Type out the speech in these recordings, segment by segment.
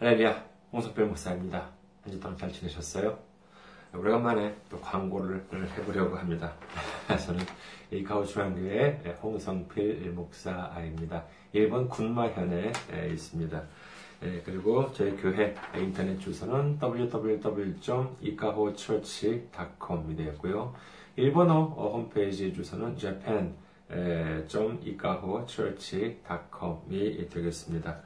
할렐루야, 홍석별 목사입니다. 한 주 동안 잘 지내셨어요? 오래간만에 또 광고를 해보려고 합니다. 저는 이카우 중앙교회 홍성필 목사입니다. 일본 군마현에 있습니다. 그리고 저희 교회 인터넷 주소는 www.ikahochurch.com이 되었고요. 일본어 홈페이지 주소는 japan.ikahochurch.com이 되겠습니다.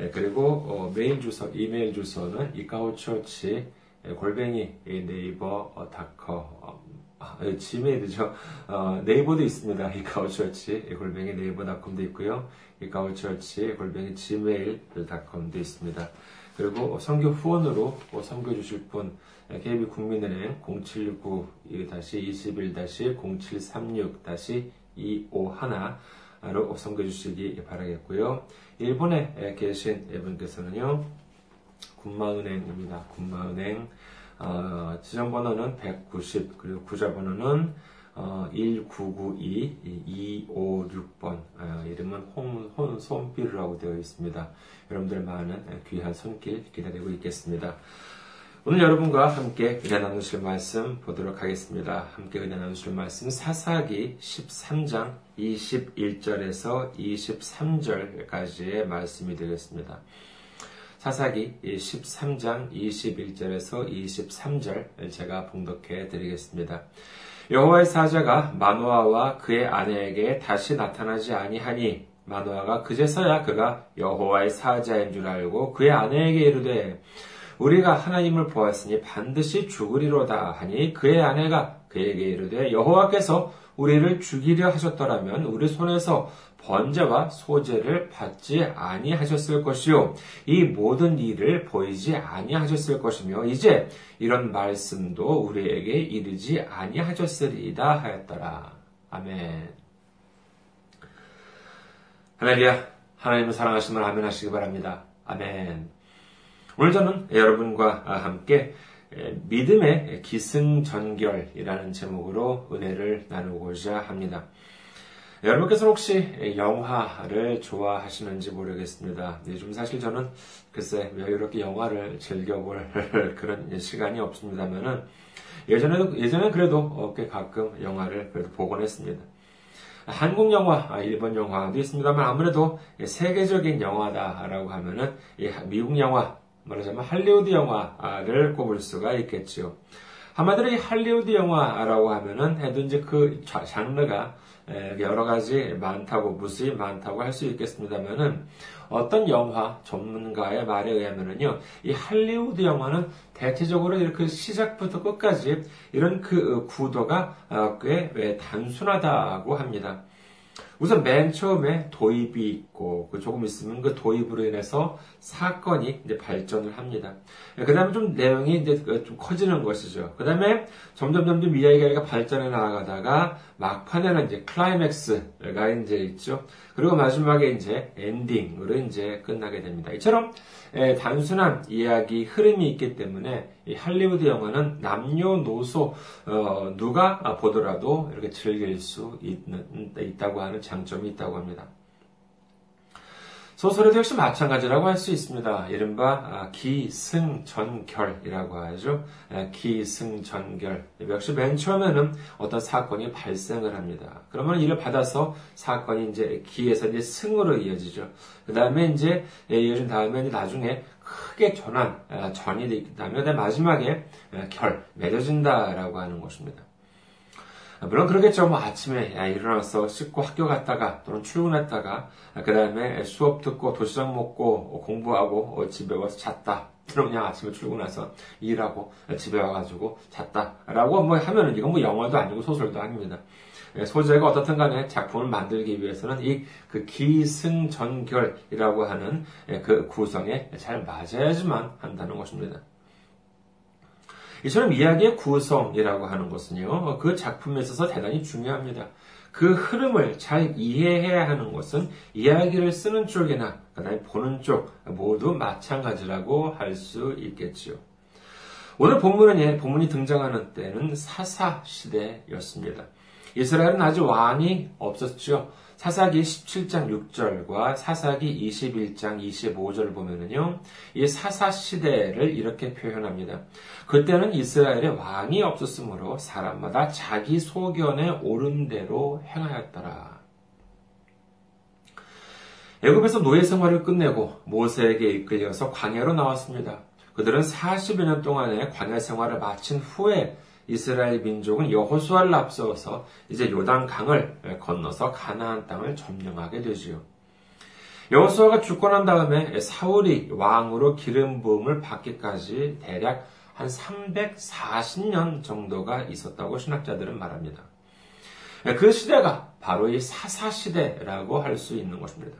예, 그리고 어, 메일 주소, 이메일 주소는 이카오처치 예, 골뱅이 네이버 닷컴 어, 아, 예, 지메일이죠. 어, 네이버도 있습니다. 이카오처치 골뱅이 네이버닷컴도 있고요. 이카오처치 골뱅이 지메일닷컴도 있습니다. 그리고 성교 후원으로 성교 주실 분 KB 국민은행 079-0736-0736-251 로 섬겨 주시기 바라겠고요. 일본에 계신 분께서는요, 군마은행입니다. 군마은행, 어, 지점번호는 190, 그리고 구자번호는 어, 1992-256번, 어, 이름은 홍, 혼손비르라고 되어 있습니다. 여러분들 많은 귀한 손길 기다리고 있겠습니다. 오늘 여러분과 함께 은혜 나누실 말씀 보도록 하겠습니다. 함께 은혜 나누실 말씀 사사기 13장 21절에서 23절까지의 말씀이 되겠습니다. 사사기 13장 21절에서 23절 제가 봉독해 드리겠습니다. 여호와의 사자가 마노아와 그의 아내에게 다시 나타나지 아니하니 마노아가 그제서야 그가 여호와의 사자인 줄 알고 그의 아내에게 이르되 우리가 하나님을 보았으니 반드시 죽으리로다 하니 그의 아내가 그에게 이르되 여호와께서 우리를 죽이려 하셨더라면 우리 손에서 번제와 소제를 받지 아니하셨을 것이요. 이 모든 일을 보이지 아니하셨을 것이며 이제 이런 말씀도 우리에게 이르지 아니하셨으리이다 하였더라. 아멘. 할렐루야. 하나님을 사랑하시면 아멘 하시기 바랍니다. 아멘 오늘 저는 여러분과 함께 믿음의 기승전결이라는 제목으로 은혜를 나누고자 합니다. 여러분께서 혹시 영화를 좋아하시는지 모르겠습니다. 요즘 사실 저는 글쎄 이렇게 영화를 즐겨볼 그런 시간이 없습니다만은 예전에도 예전에 그래도 꽤 가끔 영화를 그래도 보곤 했습니다. 한국 영화, 아, 일본 영화도 있습니다만 아무래도 세계적인 영화다라고 하면은 미국 영화 말하자면 할리우드 영화를 꼽을 수가 있겠죠. 한마디로 이 할리우드 영화라고 하면은 이제 그 장르가 여러 가지 많다고 무수히 많다고 할 수 있겠습니다만은 어떤 영화 전문가의 말에 의하면은요 이 할리우드 영화는 대체적으로 이렇게 시작부터 끝까지 이런 그 구도가 어, 꽤 단순하다고 합니다. 우선 맨 처음에 도입이 있고 그 조금 있으면 그 도입으로 인해서 사건이 이제 발전을 합니다. 그 다음에 좀 내용이 이제 그좀 커지는 것이죠. 그 다음에 점점 점점 이야기가 발전해 나가다가 막판에는 이제 클라이맥스가 이제 있죠. 그리고 마지막에 이제 엔딩으로 이제 끝나게 됩니다. 이처럼 단순한 이야기 흐름이 있기 때문에 할리우드 영화는 남녀노소 어, 누가 보더라도 이렇게 즐길 수 있는, 있다고 하는 장점이 있다고 합니다. 소설에도 역시 마찬가지라고 할 수 있습니다. 이른바 아, 기승전결이라고 하죠. 기승전결. 역시 맨 처음에는 어떤 사건이 발생을 합니다. 그러면 이를 받아서 사건이 이제 기에서 이제 승으로 이어지죠. 그 다음에 이제 이어진 다음에 나중에 크게 전환, 전이 되기 때문에 마지막에 결, 맺어진다라고 하는 것입니다. 물론 그러겠죠. 뭐 아침에 일어나서 씻고 학교 갔다가 또는 출근했다가 그 다음에 수업 듣고 도시락 먹고 공부하고 집에 와서 잤다. 그럼 그냥 아침에 출근해서 일하고 집에 와가지고 잤다라고 뭐 하면은 이건 뭐 영화도 아니고 소설도 아닙니다. 소재가 어떻든 간에 작품을 만들기 위해서는 이 그 기승전결이라고 하는 그 구성에 잘 맞아야지만 한다는 것입니다. 이처럼 이야기의 구성이라고 하는 것은요, 그 작품에 있어서 대단히 중요합니다. 그 흐름을 잘 이해해야 하는 것은 이야기를 쓰는 쪽이나 보는 쪽 모두 마찬가지라고 할 수 있겠지요. 오늘 본문은 예, 본문이 등장하는 때는 사사 시대였습니다. 이스라엘은 아직 왕이 없었죠. 사사기 17장 6절과 사사기 21장 25절을 보면은요, 이 사사 시대를 이렇게 표현합니다. 그때는 이스라엘에 왕이 없었으므로 사람마다 자기 소견에 옳은 대로 행하였더라. 애굽에서 노예 생활을 끝내고 모세에게 이끌려서 광야로 나왔습니다. 그들은 40여 년 동안의 광야 생활을 마친 후에 이스라엘 민족은 여호수아를 앞서서 이제 요단 강을 건너서 가나안 땅을 점령하게 되지요. 여호수아가 죽고 난 다음에 사울이 왕으로 기름 부음을 받기까지 대략 한 340년 정도가 있었다고 신학자들은 말합니다. 그 시대가 바로 이 사사 시대라고 할 수 있는 것입니다.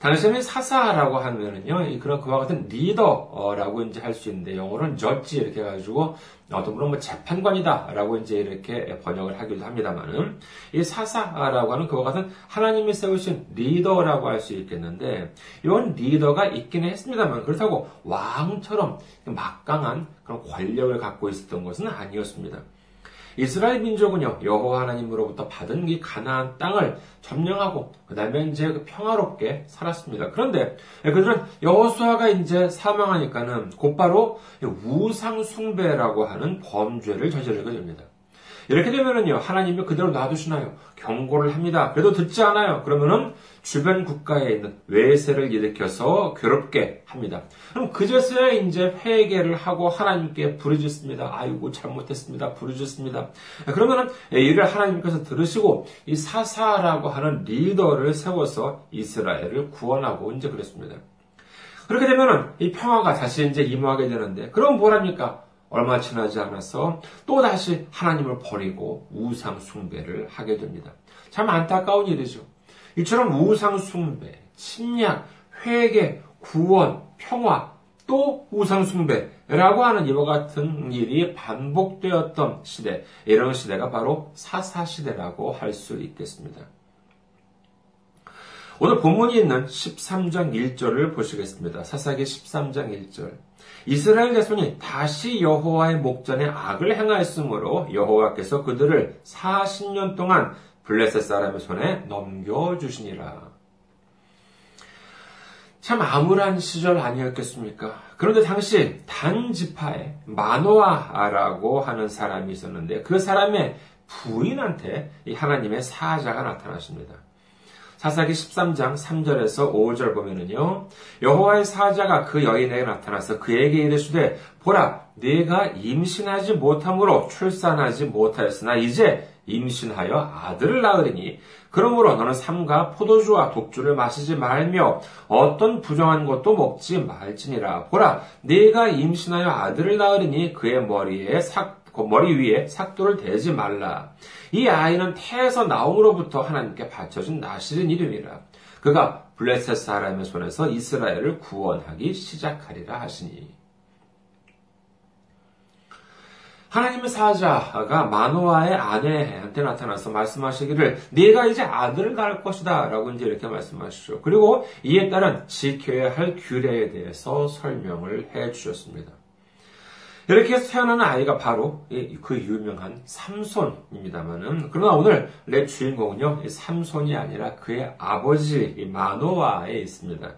당시에는 사사라고 하면은요, 그런 그와 같은 리더라고 이제 할 수 있는데, 영어로는 저지 이렇게 해가지고, 어떤 분은 뭐 재판관이다라고 이제 이렇게 번역을 하기도 합니다만은, 이 사사라고 하는 그와 같은 하나님이 세우신 리더라고 할 수 있겠는데, 이런 리더가 있기는 했습니다만, 그렇다고 왕처럼 막강한 그런 권력을 갖고 있었던 것은 아니었습니다. 이스라엘 민족은요 여호와 하나님으로부터 받은 이 가나안 땅을 점령하고 그다음에 이제 그 평화롭게 살았습니다. 그런데 그들은 여호수아가 이제 사망하니까는 곧바로 우상 숭배라고 하는 범죄를 저지르게 됩니다. 이렇게 되면은요, 하나님이 그대로 놔두시나요? 경고를 합니다. 그래도 듣지 않아요. 그러면은 주변 국가에 있는 외세를 일으켜서 괴롭게 합니다. 그럼 그제서야 이제 회개를 하고 하나님께 부르짖습니다. 아이고, 잘못했습니다. 부르짖습니다. 그러면은 이를 하나님께서 들으시고 이 사사라고 하는 리더를 세워서 이스라엘을 구원하고 이제 그랬습니다. 그렇게 되면은 이 평화가 다시 이제 임하게 되는데, 그럼 뭘 합니까? 얼마 지나지 않아서 또다시 하나님을 버리고 우상 숭배를 하게 됩니다. 참 안타까운 일이죠. 이처럼 우상 숭배, 침략, 회개, 구원, 평화, 또 우상 숭배라고 하는 이와 같은 일이 반복되었던 시대, 이런 시대가 바로 사사 시대라고 할 수 있겠습니다. 오늘 본문이 있는 13장 1절을 보시겠습니다. 사사기 13장 1절. 이스라엘 자손이 다시 여호와의 목전에 악을 행하였으므로 여호와께서 그들을 40년 동안 블레셋 사람의 손에 넘겨주시니라. 참 암울한 시절 아니었겠습니까? 그런데 당시 단 지파에 마노아라고 하는 사람이 있었는데 그 사람의 부인한테 하나님의 사자가 나타나십니다. 사사기 13장 3절에서 5절 보면은요. 여호와의 사자가 그 여인에게 나타나서 그에게 이르시되 보라 네가 임신하지 못함으로 출산하지 못하였으나 이제 임신하여 아들을 낳으리니 그러므로 너는 삼가 포도주와 독주를 마시지 말며 어떤 부정한 것도 먹지 말지니라 보라 네가 임신하여 아들을 낳으리니 그의 머리에 삭 그 머리 위에 삭도를 대지 말라. 이 아이는 태에서 나옴으로부터 하나님께 바쳐진 나시린 이름이라. 그가 블레셋 사람의 손에서 이스라엘을 구원하기 시작하리라 하시니. 하나님의 사자가 마노아의 아내한테 나타나서 말씀하시기를 네가 이제 아들을 낳을 것이다 라고 이제 이렇게 말씀하시죠. 그리고 이에 따른 지켜야 할 규례에 대해서 설명을 해 주셨습니다. 이렇게 해서 태어나는 아이가 바로 그 유명한 삼손입니다만은 그러나 오늘 내 주인공은요 삼손이 아니라 그의 아버지 마노아에 있습니다.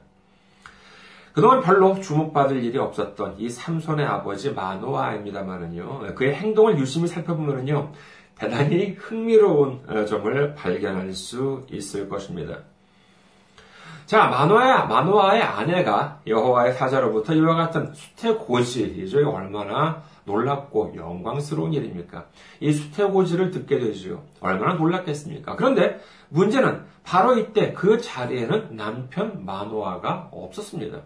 그동안 별로 주목받을 일이 없었던 이 삼손의 아버지 마노아입니다만은요 그의 행동을 유심히 살펴보면은요 대단히 흥미로운 점을 발견할 수 있을 것입니다. 자, 마노아의, 마노아의 아내가 여호와의 사자로부터 이와 같은 수태고지이죠. 얼마나 놀랍고 영광스러운 일입니까? 이 수태고지를 듣게 되죠. 얼마나 놀랍겠습니까? 그런데 문제는 바로 이때 그 자리에는 남편 마노아가 없었습니다.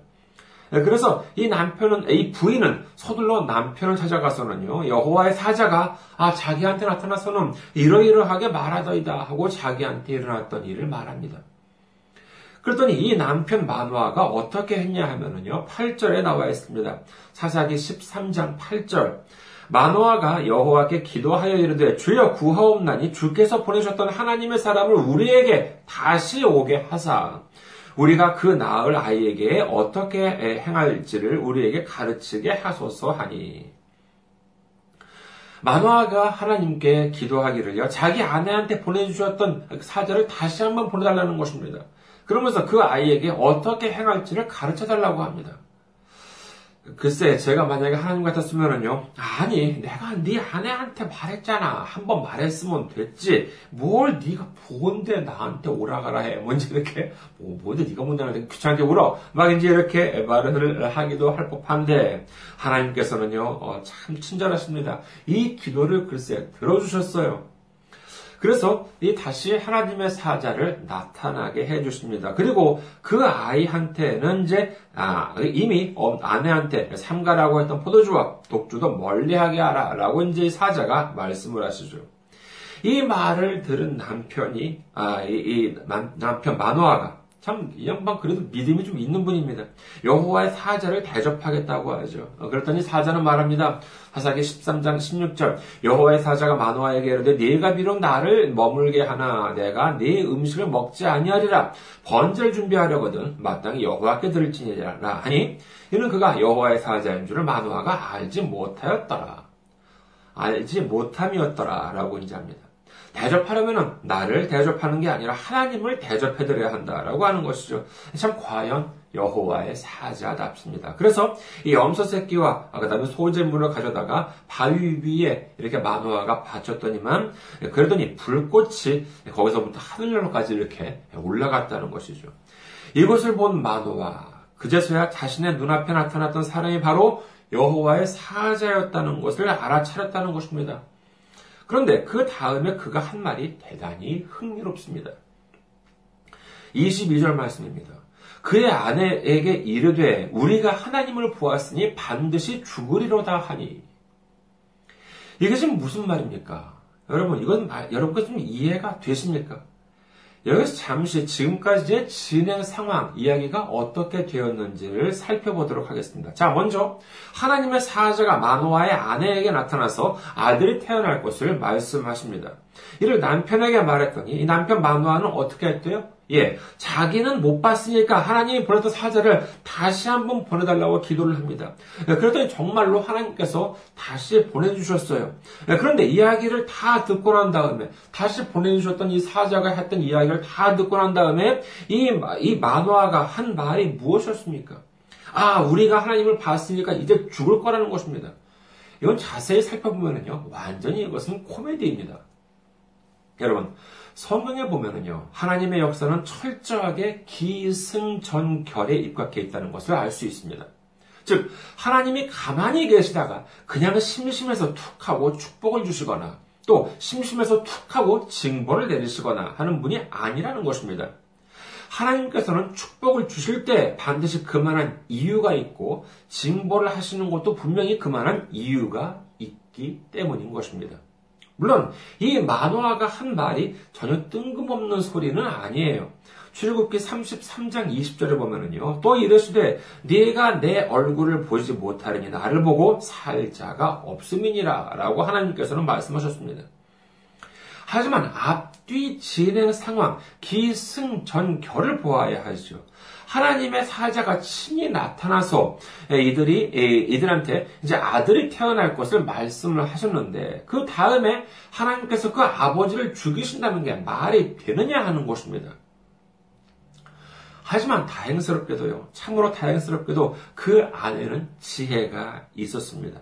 네, 그래서 이 남편은 이 부인은 서둘러 남편을 찾아가서는요 여호와의 사자가 아 자기한테 나타나서는 이러이러하게 말하더이다 하고 자기한테 일어났던 일을 말합니다. 그랬더니 이 남편 마누아가 어떻게 했냐 하면은요, 8절에 나와 있습니다. 사사기 13장 8절. 마노아가 여호와께 기도하여 이르되 주여 구하옵나니 주께서 보내셨던 하나님의 사람을 우리에게 다시 오게 하사 우리가 그 낳을 아이에게 어떻게 행할지를 우리에게 가르치게 하소서 하니 마노아가 하나님께 기도하기를요, 자기 아내한테 보내주셨던 사자를 다시 한번 보내달라는 것입니다. 그러면서 그 아이에게 어떻게 행할지를 가르쳐 달라고 합니다. 글쎄, 제가 만약에 하나님 같았으면은요, 아니, 내가 네 아내한테 말했잖아. 한번 말했으면 됐지. 뭘 네가 뭔데 나한테 오라가라 해. 뭔지 이렇게, 뭐, 뭔데 네가 뭔데 나한테 귀찮게 울어. 막 이제 이렇게 말을 하기도 할 법한데, 하나님께서는요, 어, 참 친절하십니다. 이 기도를 글쎄 들어주셨어요. 그래서 이 다시 하나님의 사자를 나타나게 해 주십니다. 그리고 그 아이한테는 이제 아, 이미 어, 아내한테 삼가라고 했던 포도주와 독주도 멀리하게 하라라고 이제 사자가 말씀을 하시죠. 이 말을 들은 남편이 아, 이, 이 남편 마노아가 참, 이 양반 그래도 믿음이 좀 있는 분입니다. 여호와의 사자를 대접하겠다고 하죠. 어, 그랬더니 사자는 말합니다. 하사기 13장 16절 여호와의 사자가 마노아에게 이르되 네가 비록 나를 머물게 하나 내가 네 음식을 먹지 아니하리라 번제를 준비하려거든 마땅히 여호와께 들을지니라 하니 이는 그가 여호와의 사자인 줄을 마노아가 알지 못하였더라. 알지 못함이었더라라고 인지합니다. 대접하려면 나를 대접하는 게 아니라 하나님을 대접해드려야 한다라고 하는 것이죠. 참 과연 여호와의 사자답습니다. 그래서 이 염소 새끼와 그다음에 소재물을 가져다가 바위 위에 이렇게 마노아가 바쳤더니만 그러더니 불꽃이 거기서부터 하늘로까지 이렇게 올라갔다는 것이죠. 이것을 본 마노아 그제서야 자신의 눈앞에 나타났던 사람이 바로 여호와의 사자였다는 것을 알아차렸다는 것입니다. 그런데 그 다음에 그가 한 말이 대단히 흥미롭습니다. 22절 말씀입니다. 그의 아내에게 이르되 우리가 하나님을 보았으니 반드시 죽으리로다 하니 이게 지금 무슨 말입니까? 여러분 이건 여러분께 좀 이해가 되십니까? 여기서 잠시 지금까지의 진행 상황, 이야기가 어떻게 되었는지를 살펴보도록 하겠습니다. 자, 먼저 하나님의 사자가 마노아의 아내에게 나타나서 아들이 태어날 것을 말씀하십니다. 이를 남편에게 말했더니 이 남편 마노아는 어떻게 했대요? 예, 자기는 못 봤으니까 하나님이 보냈던 사자를 다시 한번 보내달라고 기도를 합니다. 예, 그랬더니 정말로 하나님께서 다시 보내주셨어요. 예, 그런데 이야기를 다 듣고 난 다음에, 다시 보내주셨던 이 사자가 했던 이야기를 다 듣고 난 다음에, 이, 이 만화가 한 말이 무엇이었습니까? 아, 우리가 하나님을 봤으니까 이제 죽을 거라는 것입니다. 이건 자세히 살펴보면요, 완전히 이것은 코미디입니다. 여러분, 성경에 보면은요, 하나님의 역사는 철저하게 기승전결에 입각해 있다는 것을 알 수 있습니다. 즉, 하나님이 가만히 계시다가 그냥 심심해서 툭 하고 축복을 주시거나 또 심심해서 툭 하고 징벌을 내리시거나 하는 분이 아니라는 것입니다. 하나님께서는 축복을 주실 때 반드시 그만한 이유가 있고 징벌을 하시는 것도 분명히 그만한 이유가 있기 때문인 것입니다. 물론 이 만화가 한 말이 전혀 뜬금없는 소리는 아니에요. 출애굽기 33장 20절에 보면은요. 또 이르시되 네가 내 얼굴을 보지 못하리니 나를 보고 살 자가 없음이니라라고 하나님께서는 말씀하셨습니다. 하지만 앞뒤 진행 상황, 기승전결을 보아야 하죠. 하나님의 사자가 친히 나타나서 이들이 이들한테 이제 아들이 태어날 것을 말씀을 하셨는데 그 다음에 하나님께서 그 아버지를 죽이신다는 게 말이 되느냐 하는 것입니다. 하지만 다행스럽게도요, 참으로 다행스럽게도 그 안에는 지혜가 있었습니다.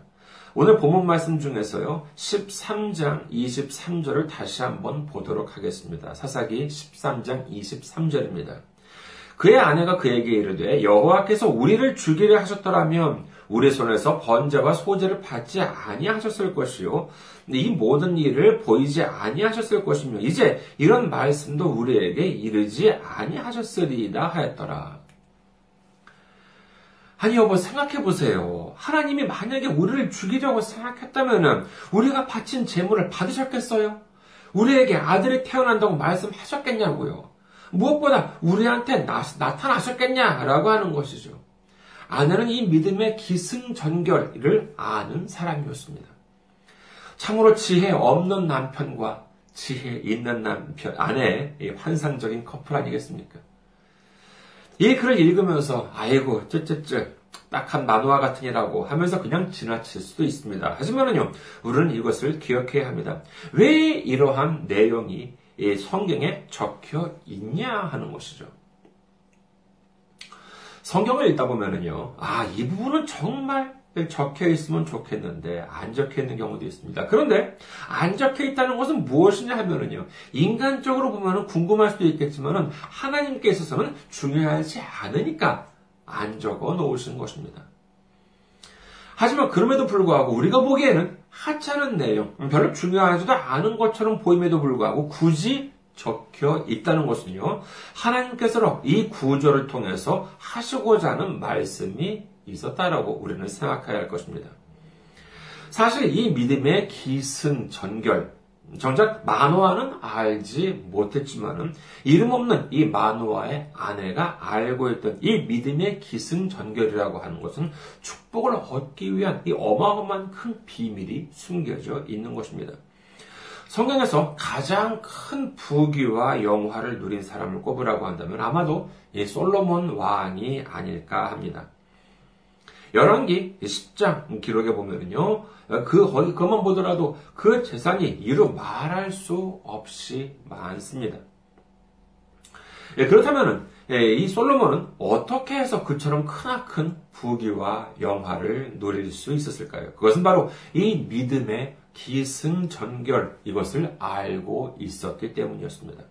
오늘 본문 말씀 중에서요, 13장 23절을 다시 한번 보도록 하겠습니다. 사사기 13장 23절입니다. 그의 아내가 그에게 이르되 여호와께서 우리를 죽이려 하셨더라면 우리 손에서 번제와 소제를 받지 아니하셨을 것이요 이 모든 일을 보이지 아니하셨을 것이며 이제 이런 말씀도 우리에게 이르지 아니하셨으리이다 하였더라. 아니 여보 생각해 보세요. 하나님이 만약에 우리를 죽이려고 생각했다면 우리가 바친 재물을 받으셨겠어요? 우리에게 아들이 태어난다고 말씀하셨겠냐고요. 무엇보다 우리한테 나, 타나셨겠냐라고 하는 것이죠. 아내는 이 믿음의 기승전결을 아는 사람이었습니다. 참으로 지혜 없는 남편과 지혜 있는 남편, 아내의 환상적인 커플 아니겠습니까? 이 글을 읽으면서, 아이고, 쯧쯧쯧, 딱한 만화 같으니라고 하면서 그냥 지나칠 수도 있습니다. 하지만은요, 우리는 이것을 기억해야 합니다. 왜 이러한 내용이 성경에 적혀 있냐 하는 것이죠. 성경을 읽다 보면은요, 아, 이 부분은 정말 적혀 있으면 좋겠는데 안 적혀 있는 경우도 있습니다. 그런데 안 적혀 있다는 것은 무엇이냐 하면은요. 인간적으로 보면은 궁금할 수도 있겠지만은 하나님께 있어서는 중요하지 않으니까 안 적어 놓으신 것입니다. 하지만 그럼에도 불구하고 우리가 보기에는 하찮은 내용, 별로 중요하지도 않은 것처럼 보임에도 불구하고 굳이 적혀 있다는 것은요, 하나님께서 이 구조를 통해서 하시고자 하는 말씀이 있었다라고 우리는 생각해야 할 것입니다. 사실 이 믿음의 기승전결, 정작 마노아는 알지 못했지만은 이름 없는 이 마노아의 아내가 알고 있던 이 믿음의 기승전결이라고 하는 것은 축복을 얻기 위한 이 어마어마한 큰 비밀이 숨겨져 있는 것입니다. 성경에서 가장 큰 부귀와 영화를 누린 사람을 꼽으라고 한다면 아마도 이 솔로몬 왕이 아닐까 합니다. 열왕기 10장 기록에 보면은요, 그, 거기, 그만 보더라도 그 재산이 이루 말할 수 없이 많습니다. 예, 그렇다면은, 예, 이 솔로몬은 어떻게 해서 그처럼 크나큰 부귀와 영화를 누릴 수 있었을까요? 그것은 바로 이 믿음의 기승전결, 이것을 알고 있었기 때문이었습니다.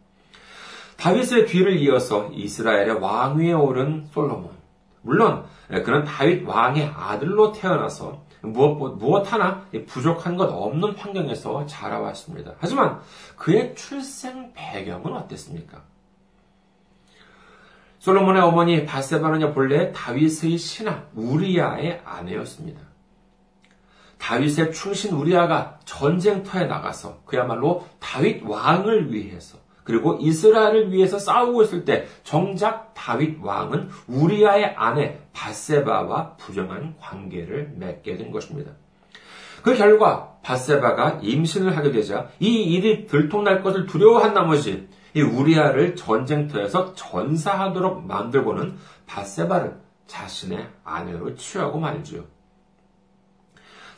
다윗의 뒤를 이어서 이스라엘의 왕위에 오른 솔로몬. 물론 예, 그는 다윗 왕의 아들로 태어나서 무엇, 무엇 하나 부족한 것 없는 환경에서 자라왔습니다. 하지만 그의 출생 배경은 어땠습니까? 솔로몬의 어머니 바세바는요 본래 다윗의 신하 우리아의 아내였습니다. 다윗의 충신 우리아가 전쟁터에 나가서 그야말로 다윗 왕을 위해서 그리고 이스라엘을 위해서 싸우고 있을 때 정작 다윗 왕은 우리아의 아내 바세바와 부정한 관계를 맺게 된 것입니다. 그 결과 바세바가 임신을 하게 되자 이 일이 들통날 것을 두려워한 나머지 이 우리아를 전쟁터에서 전사하도록 만들고는 바세바를 자신의 아내로 취하고 말지요.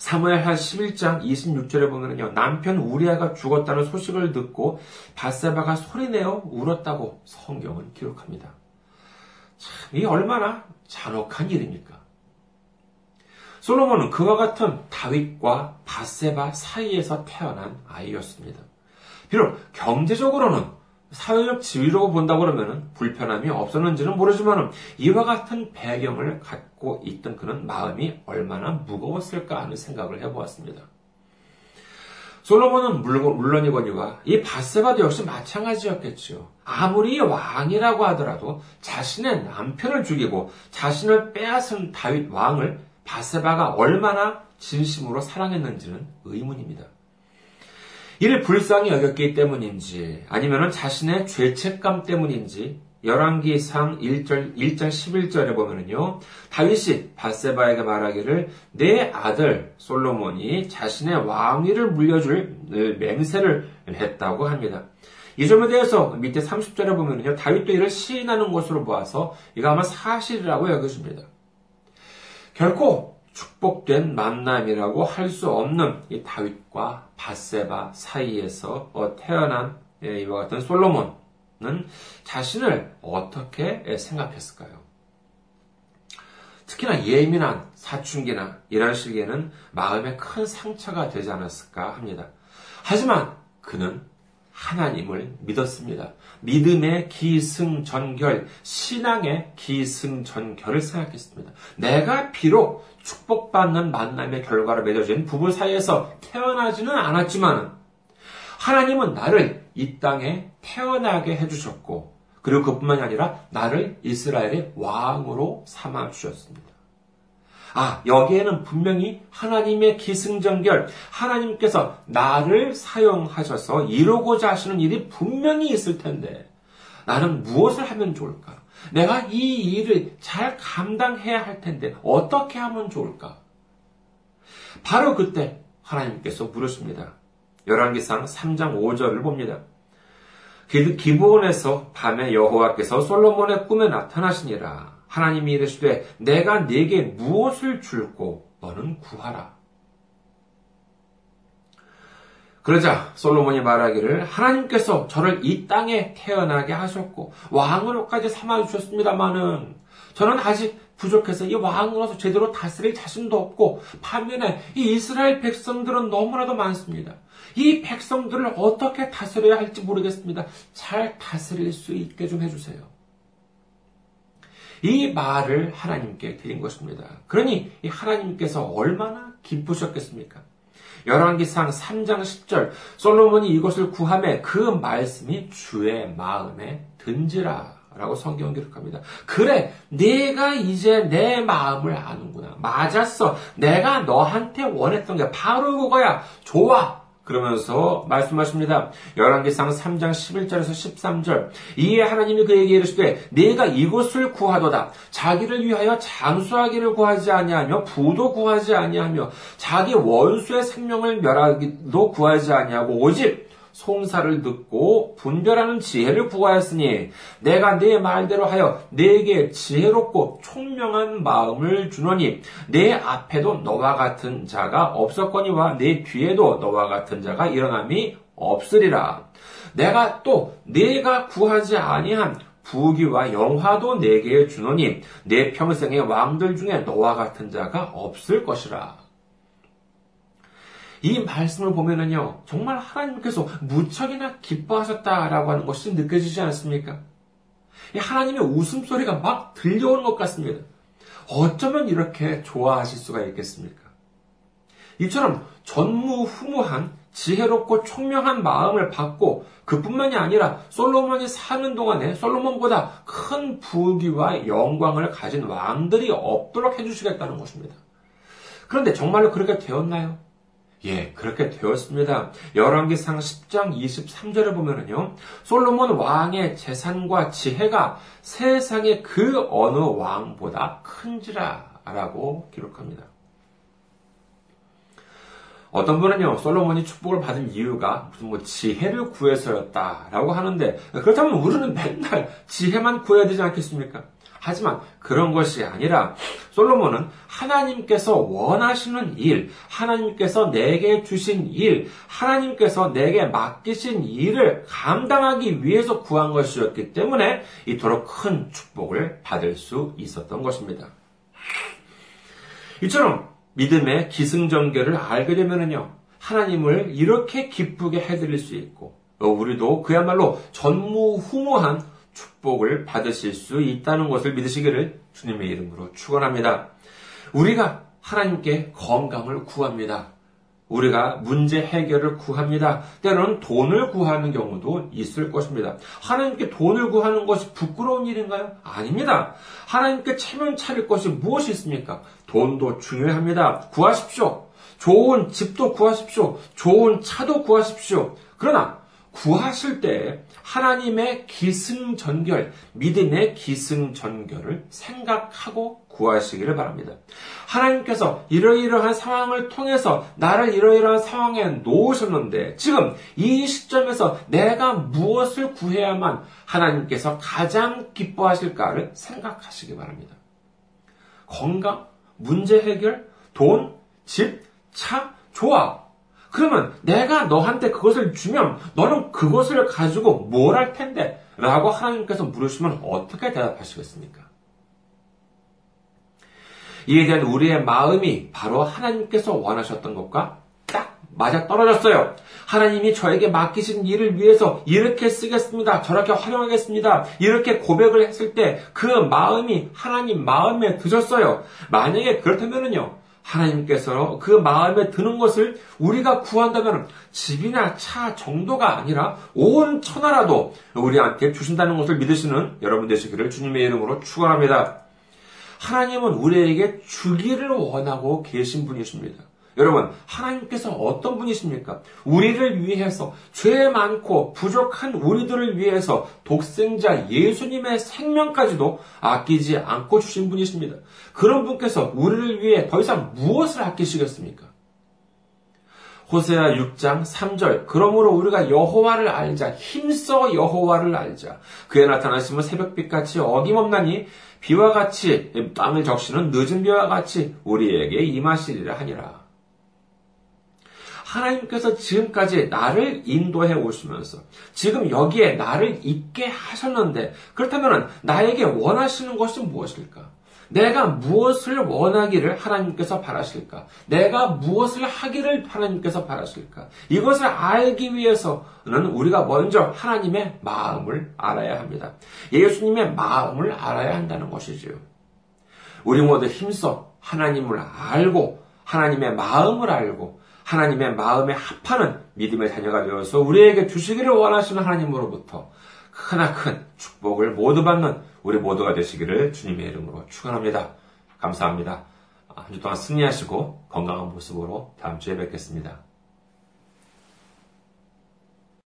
사무엘하 11장 26절에 보면요. 남편 우리아가 죽었다는 소식을 듣고 바세바가 소리내어 울었다고 성경은 기록합니다. 참, 이 얼마나 잔혹한 일입니까? 솔로몬은 그와 같은 다윗과 바세바 사이에서 태어난 아이였습니다. 비록 경제적으로는 사회적 지위로 본다고 그러면 불편함이 없었는지는 모르지만 이와 같은 배경을 갖고 있던 그는 마음이 얼마나 무거웠을까 하는 생각을 해보았습니다. 솔로몬은 물론이거니와 이 바세바도 역시 마찬가지였겠지요. 아무리 왕이라고 하더라도 자신의 남편을 죽이고 자신을 빼앗은 다윗 왕을 바세바가 얼마나 진심으로 사랑했는지는 의문입니다. 이를 불쌍히 여겼기 때문인지 아니면 자신의 죄책감 때문인지 열왕기 상 1절 1장 11절에 보면은요. 다윗이 바세바에게 말하기를 내 아들 솔로몬이 자신의 왕위를 물려줄 맹세를 했다고 합니다. 이 점에 대해서 밑에 30절에 보면요. 다윗도 이를 시인하는 것으로 보아서 이거 아마 사실이라고 여겨집니다. 결코 축복된 만남이라고 할 수 없는 이 다윗과 바세바 사이에서 어, 태어난 예, 이와 같은 솔로몬은 자신을 어떻게 생각했을까요? 특히나 예민한 사춘기나 이런 시기에는 마음에 큰 상처가 되지 않았을까 합니다. 하지만 그는 하나님을 믿었습니다. 믿음의 기승전결, 신앙의 기승전결을 생각했습니다. 내가 비록 축복받는 만남의 결과로 맺어진 부부 사이에서 태어나지는 않았지만 하나님은 나를 이 땅에 태어나게 해주셨고 그리고 그뿐만이 아니라 나를 이스라엘의 왕으로 삼아 주셨습니다. 아, 여기에는 분명히 하나님의 기승전결, 하나님께서 나를 사용하셔서 이루고자 하시는 일이 분명히 있을 텐데, 나는 무엇을 하면 좋을까? 내가 이 일을 잘 감당해야 할 텐데 어떻게 하면 좋을까? 바로 그때 하나님께서 물으십니다. 열왕기상 3장 5절을 봅니다. 기브온에서 밤에 여호와께서 솔로몬의 꿈에 나타나시니라. 하나님이 이르시되 내가 네게 무엇을 줄고 너는 구하라. 그러자 솔로몬이 말하기를 하나님께서 저를 이 땅에 태어나게 하셨고 왕으로까지 삼아 주셨습니다마는 저는 아직 부족해서 이 왕으로서 제대로 다스릴 자신도 없고 반면에 이 이스라엘 백성들은 너무나도 많습니다. 이 백성들을 어떻게 다스려야 할지 모르겠습니다. 잘 다스릴 수 있게 좀 해주세요. 이 말을 하나님께 드린 것입니다. 그러니 하나님께서 얼마나 기쁘셨겠습니까? 열왕기상 3장 10절 솔로몬이 이것을 구함에 그 말씀이 주의 마음에 든지라 라고 성경 기록합니다. 그래, 내가 이제 내 마음을 아는구나. 맞았어. 내가 너한테 원했던 게 바로 그거야. 좋아. 그러면서 말씀하십니다. 열왕기상 3장 11절에서 13절. 이에 하나님이 그에게 이르시되 네가 이곳을 구하도다. 자기를 위하여 장수하기를 구하지 아니하며 부도 구하지 아니하며 자기 원수의 생명을 멸하기도 구하지 아니하고 오직 송사를 듣고 분별하는 지혜를 구하였으니 내가 네 말대로 하여 네게 지혜롭고 총명한 마음을 주노니 내 앞에도 너와 같은 자가 없었거니와 내 뒤에도 너와 같은 자가 일어남이 없으리라. 내가 또 네가 구하지 아니한 부귀와 영화도 내게 주노니 내 평생의 왕들 중에 너와 같은 자가 없을 것이라. 이 말씀을 보면은요, 정말 하나님께서 무척이나 기뻐하셨다라고 하는 것이 느껴지지 않습니까? 하나님의 웃음소리가 막 들려오는 것 같습니다. 어쩌면 이렇게 좋아하실 수가 있겠습니까? 이처럼 전무후무한 지혜롭고 총명한 마음을 받고 그뿐만이 아니라 솔로몬이 사는 동안에 솔로몬보다 큰 부귀와 영광을 가진 왕들이 없도록 해주시겠다는 것입니다. 그런데 정말로 그렇게 되었나요? 예, 그렇게 되었습니다. 열왕기상 10장 23절에 보면은요. 솔로몬 왕의 재산과 지혜가 세상의 그 어느 왕보다 큰지라라고 기록합니다. 어떤 분은요, 솔로몬이 축복을 받은 이유가 무슨 뭐 지혜를 구해서였다라고 하는데, 그렇다면 우리는 맨날 지혜만 구해야 되지 않겠습니까? 하지만 그런 것이 아니라 솔로몬은 하나님께서 원하시는 일, 하나님께서 내게 주신 일, 하나님께서 내게 맡기신 일을 감당하기 위해서 구한 것이었기 때문에 이토록 큰 축복을 받을 수 있었던 것입니다. 이처럼 믿음의 기승전결을 알게 되면요. 하나님을 이렇게 기쁘게 해드릴 수 있고, 우리도 그야말로 전무후무한 축복을 받으실 수 있다는 것을 믿으시기를 주님의 이름으로 축원합니다. 우리가 하나님께 건강을 구합니다. 우리가 문제 해결을 구합니다. 때로는 돈을 구하는 경우도 있을 것입니다. 하나님께 돈을 구하는 것이 부끄러운 일인가요? 아닙니다. 하나님께 체면 차릴 것이 무엇이 있습니까? 돈도 중요합니다. 구하십시오. 좋은 집도 구하십시오. 좋은 차도 구하십시오. 그러나 구하실 때 하나님의 기승전결, 믿음의 기승전결을 생각하고 구하시기를 바랍니다. 하나님께서 이러이러한 상황을 통해서 나를 이러이러한 상황에 놓으셨는데 지금 이 시점에서 내가 무엇을 구해야만 하나님께서 가장 기뻐하실까를 생각하시기 바랍니다. 건강, 문제 해결, 돈, 집, 차, 좋아. 그러면 내가 너한테 그것을 주면 너는 그것을 가지고 뭘 할 텐데? 라고 하나님께서 물으시면 어떻게 대답하시겠습니까? 이에 대한 우리의 마음이 바로 하나님께서 원하셨던 것과 딱 맞아 떨어졌어요. 하나님이 저에게 맡기신 일을 위해서 이렇게 쓰겠습니다. 저렇게 활용하겠습니다. 이렇게 고백을 했을 때 그 마음이 하나님 마음에 드셨어요. 만약에 그렇다면요. 하나님께서 그 마음에 드는 것을 우리가 구한다면 집이나 차 정도가 아니라 온 천하라도 우리한테 주신다는 것을 믿으시는 여러분 되시기를 주님의 이름으로 축원합니다. 하나님은 우리에게 주기를 원하고 계신 분이십니다. 여러분, 하나님께서 어떤 분이십니까? 우리를 위해서, 죄 많고 부족한 우리들을 위해서 독생자 예수님의 생명까지도 아끼지 않고 주신 분이십니다. 그런 분께서 우리를 위해 더 이상 무엇을 아끼시겠습니까? 호세아 6장 3절 그러므로 우리가 여호와를 알자 힘써 여호와를 알자 그에 나타나시면 새벽빛같이 어김없나니 비와 같이 땅을 적시는 늦은 비와 같이 우리에게 임하시리라 하니라. 하나님께서 지금까지 나를 인도해 오시면서 지금 여기에 나를 있게 하셨는데 그렇다면 나에게 원하시는 것이 무엇일까? 내가 무엇을 원하기를 하나님께서 바라실까? 내가 무엇을 하기를 하나님께서 바라실까? 이것을 알기 위해서는 우리가 먼저 하나님의 마음을 알아야 합니다. 예수님의 마음을 알아야 한다는 것이지요. 우리 모두 힘써 하나님을 알고 하나님의 마음을 알고 하나님의 마음에 합하는 믿음의 자녀가 되어서 우리에게 주시기를 원하시는 하나님으로부터 크나큰 축복을 모두 받는 우리 모두가 되시기를 주님의 이름으로 축원합니다. 감사합니다. 한 주 동안 승리하시고 건강한 모습으로 다음 주에 뵙겠습니다.